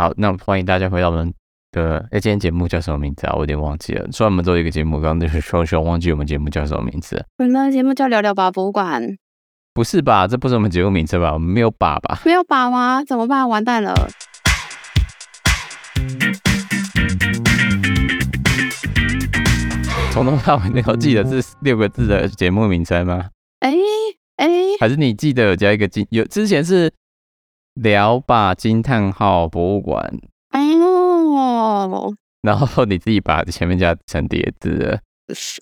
好，那欢迎大家回到我们的哎，今天节目叫什么名字啊？我有点忘记了。虽然我们做一个节目，刚刚就是说说忘记我们节目叫什么名字。我们的节目叫聊聊吧博物馆。不是吧？这不是我们节目名称吧？我们没有把吧？没有把吗？怎么办？完蛋了！从头到尾你都记得是六个字的节目名称吗？哎哎，还是你记得有加一个惊？有之前是聊吧惊叹号博物馆。哎呦，然后你自己把前面加成叠字了。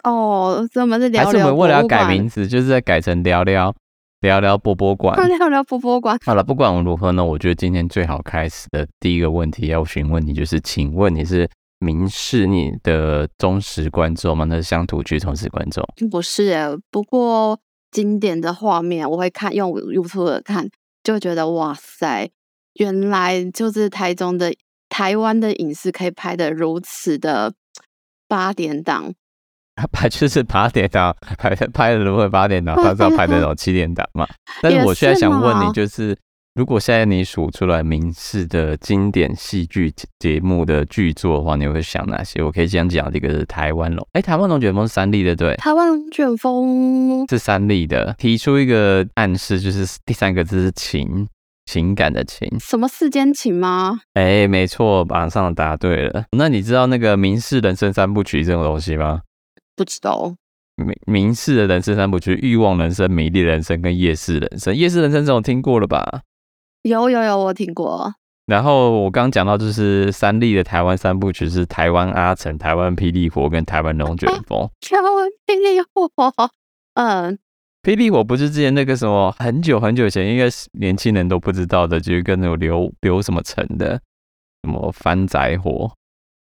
哦，这么是聊聊？还是我们为了要改名字，就是在改成聊聊聊聊博博馆？聊聊博博馆。好了，不管如何呢，我觉得今天最好开始的第一个问题要询问你，就是请问你是？明视你的忠实观众吗？那是乡土剧忠实观众？不是诶，不过经典的画面我会看，用 YouTube 看，就觉得哇塞，原来就是台中的台湾的影视可以拍的如此的八点档，拍就是八点档，拍拍的如何八点档？他是要拍那种七点档嘛？但是我现在想问你，就是。如果现在你数出来民视的经典戏剧节目的剧作的话，你会想哪些？我可以先讲这个是台湾龙，哎，台湾龙卷风是三立的对？台湾龙卷风是三立的，提出一个暗示，就是第三个字是情，情感的情，什么世间情吗？哎，没错，马上答对了。那你知道那个民视人生三部曲这种东西吗？不知道。民民视的人生三部曲：欲望人生、美丽人生跟夜市人生。夜市人生这种听过了吧？有有有，我听过。然后我刚刚讲到，就是三立的台湾三部曲是台湾阿成、台湾霹雳火跟台湾龙卷风。台湾霹雳火，嗯，霹雳火不是之前那个什么很久很久以前，应该是年轻人都不知道的，就是跟那种刘刘什么成的什么番仔火。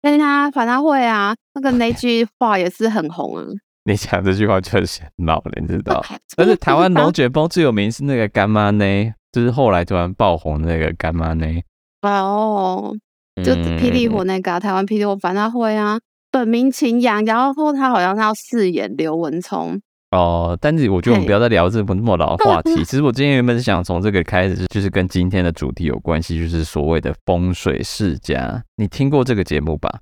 跟他反他会啊，那个那句话也是很红啊。你讲这句话确实很老了，你知道？但是台湾龙卷风最有名是那个干妈呢。就是后来突然爆红的那个干妈呢？哦，就霹雳火那个、台湾霹雳火反他会啊，本名秦阳，然后他好像是要饰演刘文聪哦。但是我觉得我们不要再聊这么那么老的话题。其实我今天原本是想从这个开始，就是跟今天的主题有关系，就是所谓的风水世家。你听过这个节目吧？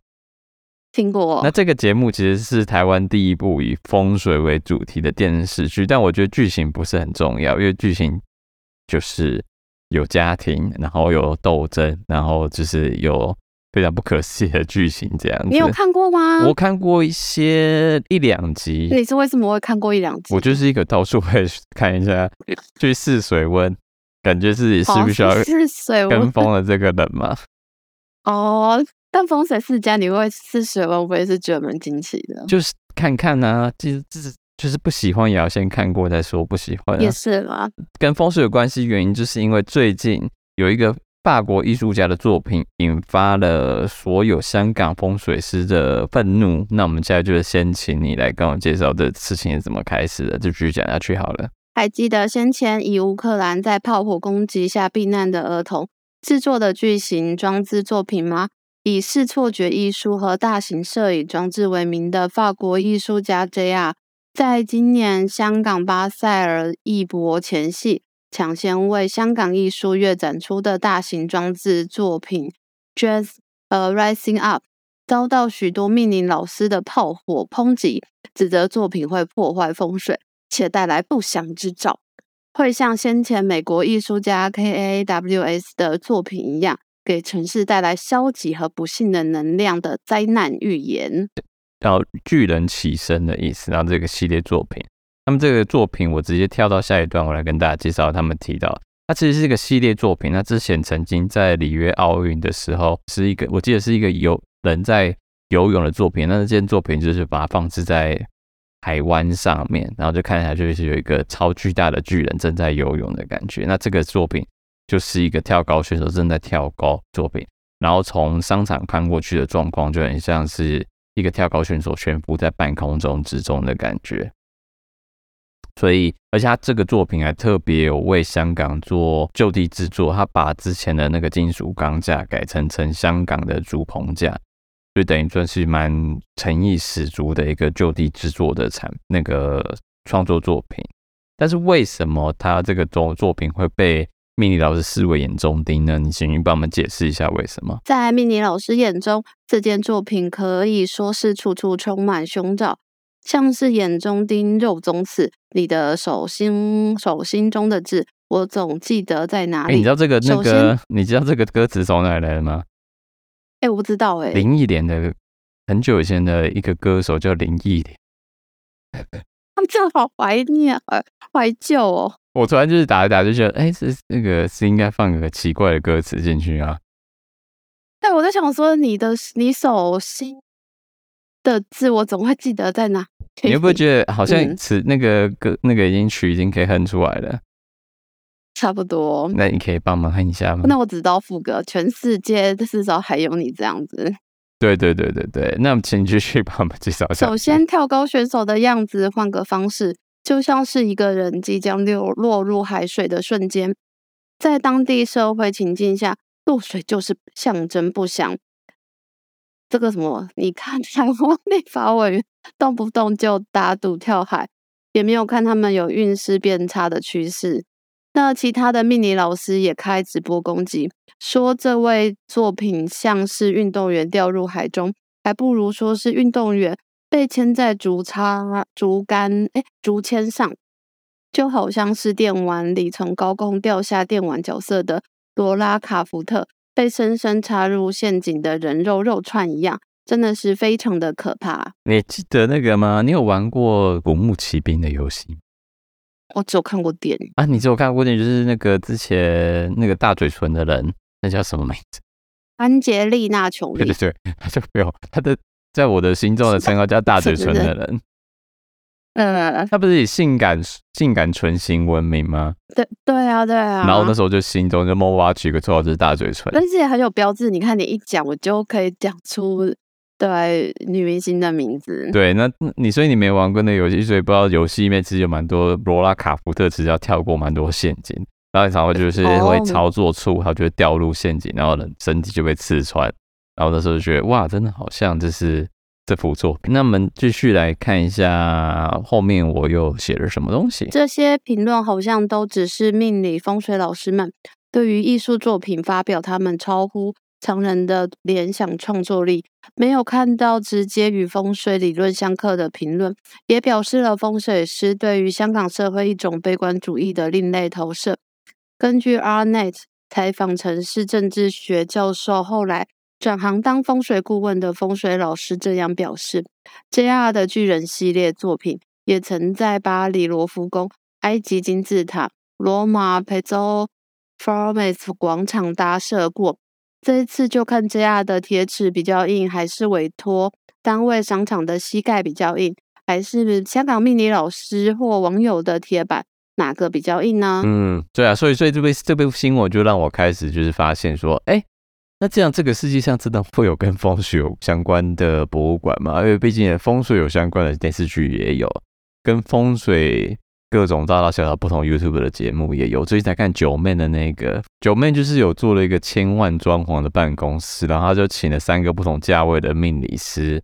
听过。那这个节目其实是台湾第一部以风水为主题的电视剧，但我觉得剧情不是很重要，因为剧情。就是有家庭，然后有斗争，然后就是有非常不可思议的剧情这样子。你有看过吗？我看过一些一两集。你是为什么会看过一两集？我就是一个到处会看一下，去试水温，感觉自己是不是需要试水温跟风的这个人嘛？哦，但风水世家你会试水温，我也是觉得蛮惊奇的。就是看看啊，其实这是。就是不喜欢也要先看过再说，不喜欢、啊、也是吗？跟风水有关系，原因就是因为最近有一个法国艺术家的作品引发了所有香港风水师的愤怒。那我们现在就先请你来跟我介绍这事情是怎么开始的，就继续讲下去好了。还记得先前以乌克兰在炮火攻击下避难的儿童制作的巨型装置作品吗？以视错觉艺术和大型摄影装置为名的法国艺术家 J.R. 在今年香港巴塞尔艺博前夕，抢先为香港艺术月展出的大型装置作品《dress A Rising Up》遭到许多命令老师的炮火抨击，指责作品会破坏风水，且带来不祥之兆，会像先前美国艺术家 KAWS 的作品一样，给城市带来消极和不幸的能量的灾难预言。叫巨人起身的意思，然后这个系列作品，那么这个作品我直接跳到下一段，我来跟大家介绍。他们提到，它其实是一个系列作品。那之前曾经在里约奥运的时候，是一个我记得是一个游人在游泳的作品。那这件作品就是把它放置在海湾上面，然后就看起来就是有一个超巨大的巨人正在游泳的感觉。那这个作品就是一个跳高选手正在跳高作品，然后从商场看过去的状况就很像是。一个跳高选手悬浮在半空中之中的感觉，所以，而且他这个作品还特别有为香港做就地制作，他把之前的那个金属钢架改成成香港的竹棚架，就等于算是蛮诚意十足的一个就地制作的产那个创作作品。但是为什么他这个作作品会被命理老师视为眼中钉呢？你请帮我们解释一下为什么？在命理老师眼中，这件作品可以说是处处充满凶兆，像是眼中钉、肉中刺。你的手心手心中的痣，我总记得在哪里？欸、你知道这个那个？你知道这个歌词从哪里来的吗？哎、欸，我不知道哎、欸。林忆莲的很久以前的一个歌手叫林忆莲。这好怀念，怀旧哦。我突然就是打一打就觉得，哎、欸，这那个是应该放个奇怪的歌词进去啊。对，我在想说，你的你手心的字，我总会记得在哪。你会不会觉得好像词那个歌、嗯、那个已经曲已经可以哼出来了？差不多。那你可以帮忙哼一下吗？那我只知道副歌，全世界至少还有你这样子。对对对对对，那请继续帮我们介绍一下。首先，跳高选手的样子换个方式，就像是一个人即将流落入海水的瞬间，在当地社会情境下，落水就是象征不祥。这个什么？你看台湾立法委员动不动就打赌跳海，也没有看他们有运势变差的趋势。那其他的命理老师也开直播攻击，说这位作品像是运动员掉入海中，还不如说是运动员被牵在竹叉竹竿哎竹签上，就好像是电玩里从高空掉下电玩角色的罗拉卡福特被深深插入陷阱的人肉肉串一样，真的是非常的可怕。你记得那个吗？你有玩过古墓奇兵的游戏？我只有看过电影啊，你只有看过电影，就是那个之前那个大嘴唇的人，那叫什么名字？安杰丽娜·裘莉。对对对，他就没有他的，在我的心中的称号叫大嘴唇的人。嗯，他不是以性感性感唇型闻名吗？对对啊，对啊。然后那时候就心中就默默取个绰号，就是大嘴唇。但是也很有标志，你看你一讲，我就可以讲出。对女明星的名字，对，那你所以你没玩过那个游戏，所以不知道游戏里面其实有蛮多罗拉卡福特，其实要跳过蛮多陷阱，然后常会就是会操作错，他就会掉入陷阱，然后呢身体就被刺穿，然后那时候就觉得哇，真的好像这是这幅作品。那我们继续来看一下后面我又写了什么东西。这些评论好像都只是命理风水老师们对于艺术作品发表他们超乎常人的联想创作力，没有看到直接与风水理论相克的评论，也表示了风水师对于香港社会一种悲观主义的另类投射。根据 RNet 采访城市政治学教授，后来转行当风水顾问的风水老师这样表示：JR 的巨人系列作品也曾在巴黎罗浮宫、埃及金字塔、罗马佩州 Farmes 广场搭设过。这一次就看 JR 的铁尺比较硬，还是委托单位商场的膝盖比较硬，还是香港命理老师或网友的铁板，哪个比较硬呢？嗯，对啊，所以所以这部这部新闻就让我开始就是发现说，哎，那这样这个世界上真的会有跟风水有相关的博物馆吗？因为毕竟风水有相关的电视剧也有跟风水。各种大大小小不同 YouTube 的节目也有，最近才看九妹的那个九妹，就是有做了一个千万装潢的办公室，然后他就请了三个不同价位的命理师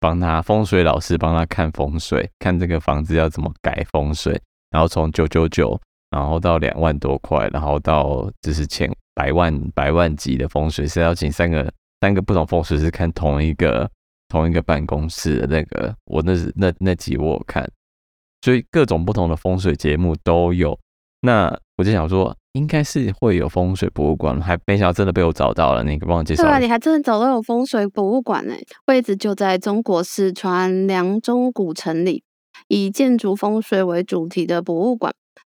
帮他风水老师帮他看风水，看这个房子要怎么改风水，然后从九九九，然后到两万多块，然后到就是千百万百万级的风水师，要请三个三个不同风水师看同一个同一个办公室的那个，我那是那那集我有看。所以各种不同的风水节目都有，那我就想说，应该是会有风水博物馆，还没想到真的被我找到了。那个帮我介绍，对啊，你还真的找到有风水博物馆呢，位置就在中国四川凉州古城里，以建筑风水为主题的博物馆。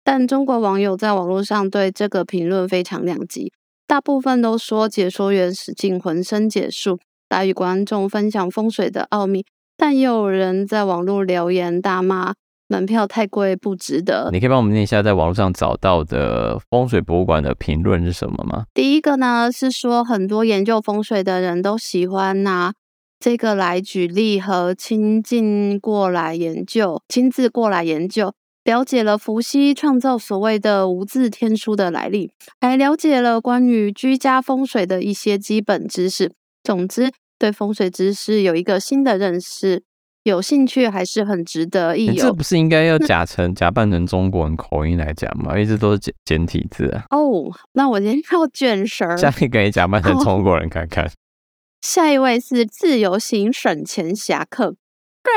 但中国网友在网络上对这个评论非常两极，大部分都说解说员使尽浑身解数来与观众分享风水的奥秘，但也有人在网络留言大骂。门票太贵，不值得。你可以帮我们念一下在网络上找到的风水博物馆的评论是什么吗？第一个呢是说，很多研究风水的人都喜欢拿这个来举例和亲近过来研究，亲自过来研究，了解了伏羲创造所谓的无字天书的来历，还了解了关于居家风水的一些基本知识。总之，对风水知识有一个新的认识。有兴趣还是很值得一游。这不是应该要假成假扮成中国人口音来讲吗？因为这都是简简体字啊。哦，那我今天要卷舌。下一个也假扮成中国人看看。下一位是自由行省钱侠客，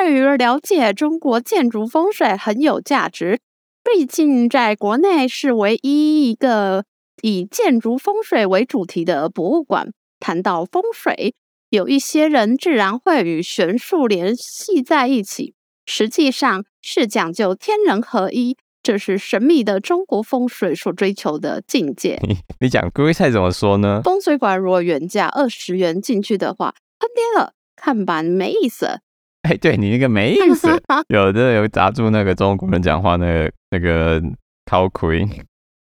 对于了解中国建筑风水很有价值。毕竟在国内是唯一一个以建筑风水为主题的博物馆。谈到风水，有一些人自然会与玄术联系在一起，实际上是讲究天人合一，这是神秘的中国风水所追求的境界。你 你讲龟菜怎么说呢？风水馆如果原价二十元进去的话，坑爹了，看板没意思。哎，对你那个没意思，有的有砸住那个中国人讲话那个那个靠盔，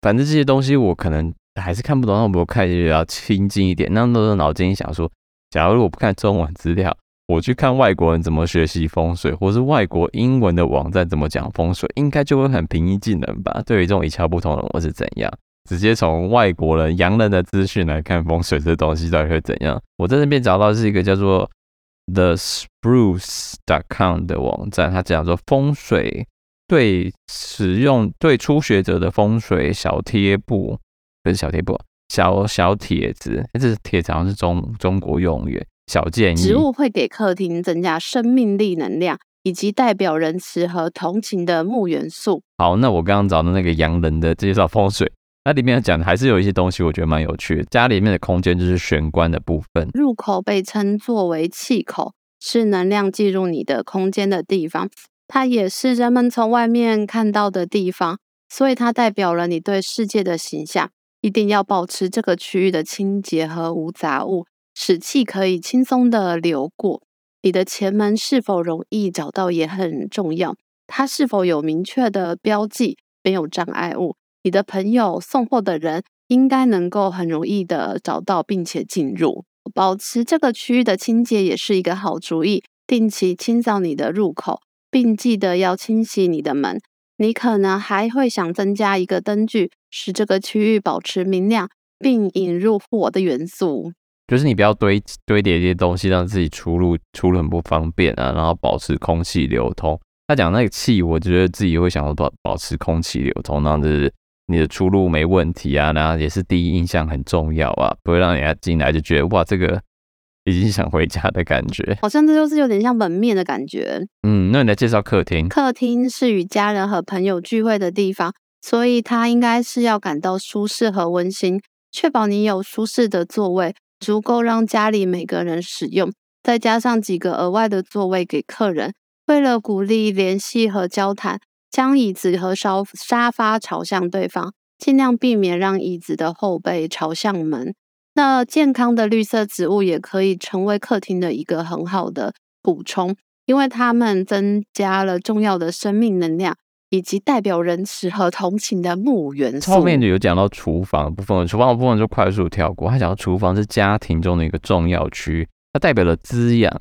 反正这些东西我可能还是看不懂，那我看就要亲近一点。那都是脑筋想说，假如我不看中文资料，我去看外国人怎么学习风水，或是外国英文的网站怎么讲风水，应该就会很平易近人吧？对于这种一窍不通的人，我是怎样？直接从外国人洋人的资讯来看风水这东西到底会怎样？我在那边找到是一个叫做。TheSpruce.com 的网站，它讲说风水对使用对初学者的风水小贴布，不是小贴布，小小帖子，这是帖子，好像是中中国用语。小建议，植物会给客厅增加生命力、能量，以及代表仁慈和同情的木元素。好，那我刚刚找的那个洋人的介绍风水。那里面讲的还是有一些东西，我觉得蛮有趣的。家里面的空间就是玄关的部分，入口被称作为气口，是能量进入你的空间的地方，它也是人们从外面看到的地方，所以它代表了你对世界的形象。一定要保持这个区域的清洁和无杂物，使气可以轻松的流过。你的前门是否容易找到也很重要，它是否有明确的标记，没有障碍物。你的朋友送货的人应该能够很容易的找到，并且进入。保持这个区域的清洁也是一个好主意。定期清扫你的入口，并记得要清洗你的门。你可能还会想增加一个灯具，使这个区域保持明亮，并引入火的元素。就是你不要堆堆叠一些东西，让自己出入出入很不方便啊。然后保持空气流通。他讲那个气，我觉得自己会想要保保持空气流通，那就是。你的出路没问题啊，然后也是第一印象很重要啊，不会让人家进来就觉得哇，这个已经想回家的感觉，好像这就是有点像门面的感觉。嗯，那你来介绍客厅。客厅是与家人和朋友聚会的地方，所以它应该是要感到舒适和温馨，确保你有舒适的座位，足够让家里每个人使用，再加上几个额外的座位给客人，为了鼓励联系和交谈。将椅子和沙沙发朝向对方，尽量避免让椅子的后背朝向门。那健康的绿色植物也可以成为客厅的一个很好的补充，因为它们增加了重要的生命能量，以及代表仁慈和同情的木元素。后面就有讲到厨房的部分，厨房的部分就快速跳过。他讲到厨房是家庭中的一个重要区，它代表了滋养。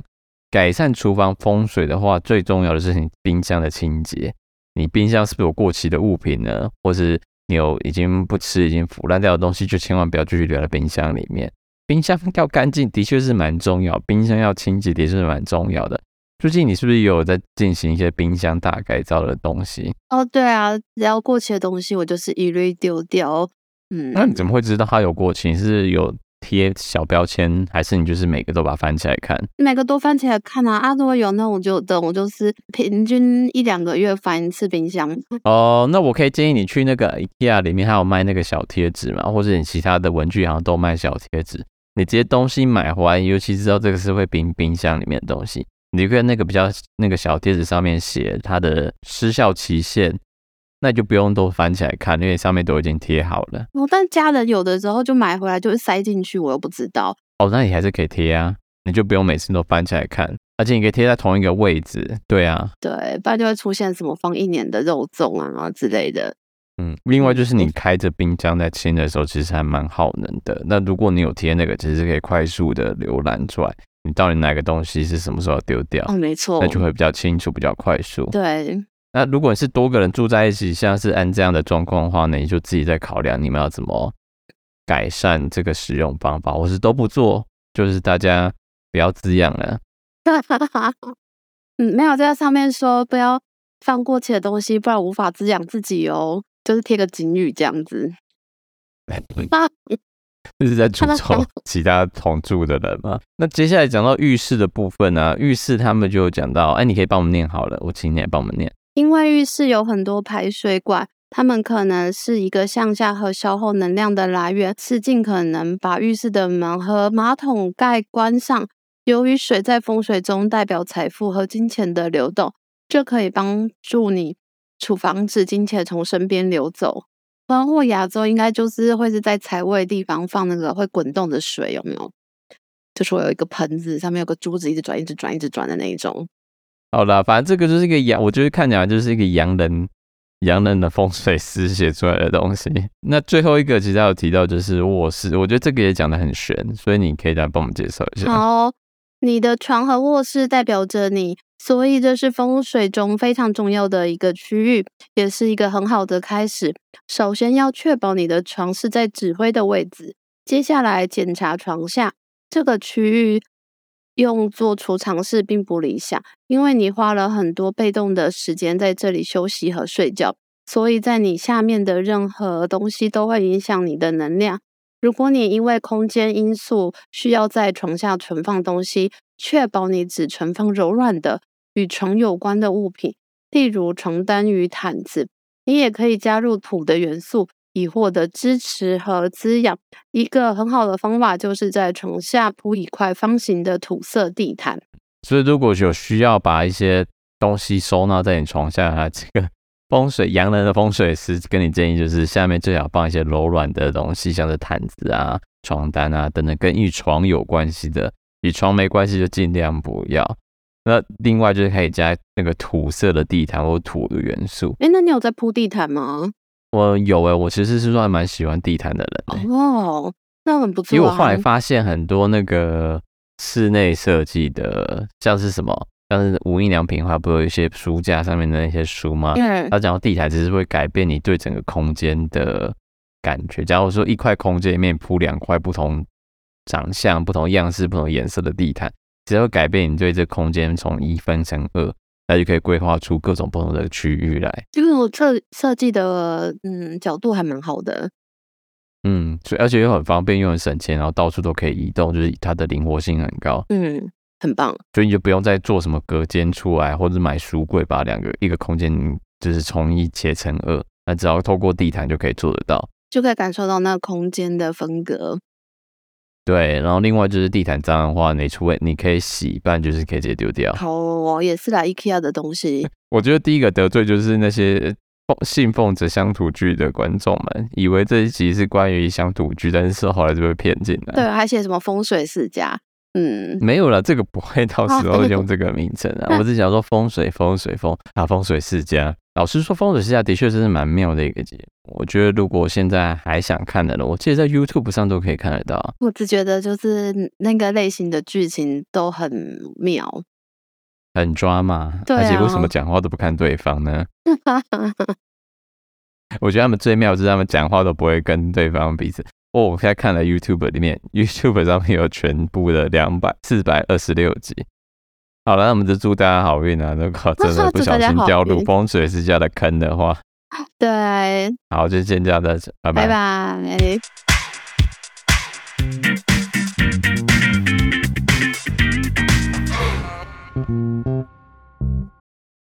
改善厨房风水的话，最重要的是你冰箱的清洁。你冰箱是不是有过期的物品呢？或是你有已经不吃、已经腐烂掉的东西，就千万不要继续留在冰箱里面。冰箱要干净，的确是蛮重要。冰箱要清洁，的确是蛮重要的。最近你是不是也有在进行一些冰箱大改造的东西？哦，对啊，只要过期的东西，我就是一律丢掉。嗯，那你怎么会知道它有过期？是有？贴小标签，还是你就是每个都把它翻起来看？每个都翻起来看啊！啊，如果有那我就等，我就是平均一两个月翻一次冰箱。哦，那我可以建议你去那个 IKEA 里面，还有卖那个小贴纸嘛，或者你其他的文具行都卖小贴纸。你这些东西买回来，尤其知道这个是会冰冰箱里面的东西，你可以那个比较那个小贴纸上面写它的失效期限。那就不用都翻起来看，因为上面都已经贴好了。哦，但家人有的时候就买回来就会塞进去，我又不知道。哦，那你还是可以贴啊，你就不用每次都翻起来看，而且你可以贴在同一个位置。对啊，对，不然就会出现什么放一年的肉粽啊之类的。嗯，另外就是你开着冰箱在清的时候，其实还蛮耗能的。那如果你有贴那个，其实是可以快速的浏览出来，你到底哪个东西是什么时候丢掉？哦，没错，那就会比较清楚，比较快速。对。那如果你是多个人住在一起，像是按这样的状况的话呢，你就自己在考量你们要怎么改善这个使用方法，或是都不做，就是大家不要滋养了。嗯，没有在上面说不要放过期的东西，不然无法滋养自己哦。就是贴个警语这样子。啊，这是在诅咒其他同住的人吗？那接下来讲到浴室的部分呢、啊？浴室他们就讲到，哎，你可以帮我们念好了，我请你来帮我们念。因为浴室有很多排水管，它们可能是一个向下和消耗能量的来源，是尽可能把浴室的门和马桶盖关上。由于水在风水中代表财富和金钱的流动，这可以帮助你处防止金钱从身边流走。包括亚洲应该就是会是在财位地方放那个会滚动的水，有没有？就是我有一个盆子，上面有个珠子，一直转、一直转、一直转的那一种。好啦，反正这个就是一个洋，我觉得看起来就是一个洋人、洋人的风水师写出来的东西。那最后一个其实有提到就是卧室，我觉得这个也讲得很玄，所以你可以来帮我们介绍一下。好。你的床和卧室代表着你，所以这是风水中非常重要的一个区域，也是一个很好的开始。首先要确保你的床是在指挥的位置，接下来检查床下这个区域，用作储藏室并不理想，因为你花了很多被动的时间在这里休息和睡觉，所以在你下面的任何东西都会影响你的能量。如果你因为空间因素需要在床下存放东西，确保你只存放柔软的与床有关的物品，例如床单与毯子。你也可以加入土的元素，以获得支持和滋养。一个很好的方法就是在床下铺一块方形的土色地毯。所以，如果有需要把一些东西收纳在你床下，这个。风水洋人的风水师跟你建议，就是下面最好放一些柔软的东西，像是毯子啊、床单啊等等，跟与床有关系的，与床没关系就尽量不要。那另外就是可以加那个土色的地毯或土的元素。哎、欸，那你有在铺地毯吗？我有诶、欸，我其实是算蛮喜欢地毯的人、欸。哦，那很不错、啊。因为我后来发现很多那个室内设计的，像是什么。像是无印良品的话，不有一些书架上面的那些书吗？嗯。他讲到地毯，只是会改变你对整个空间的感觉。假如说一块空间里面铺两块不同长相、不同样式、不同颜色的地毯，只要改变你对这空间从一分成二，那就可以规划出各种不同的区域来。这个设设计的嗯角度还蛮好的。嗯，所以而且又很方便，又很省钱，然后到处都可以移动，就是它的灵活性很高。嗯。很棒，所以你就不用再做什么隔间出来，或者买书柜把两个一个空间就是从一切成二，那只要透过地毯就可以做得到，就可以感受到那个空间的分隔。对，然后另外就是地毯脏的话，你除非你可以洗，不然就是可以直接丢掉。好，我也是来 IKEA 的东西。我觉得第一个得罪就是那些信奉着乡土剧的观众们，以为这一集是关于乡土剧，但是后来就被骗进来。对，还写什么风水世家。嗯，没有了，这个不会 到时候用这个名称啊。我只想说风水，风水风啊，风水世家。老实说，风水世家的确是蛮妙的一个节目。我觉得如果现在还想看的呢，我记得在 YouTube 上都可以看得到。我只觉得就是那个类型的剧情都很妙，很抓嘛。对啊。而且为什么讲话都不看对方呢？我觉得他们最妙就是他们讲话都不会跟对方彼此。哦，我现在看了 YouTube 里面，YouTube 上面有全部的两百四百二十六集。好了，那我们就祝大家好运啊！如果真的不小心掉入风水之家的坑的话，对，好，就先这样子，拜拜。拜拜。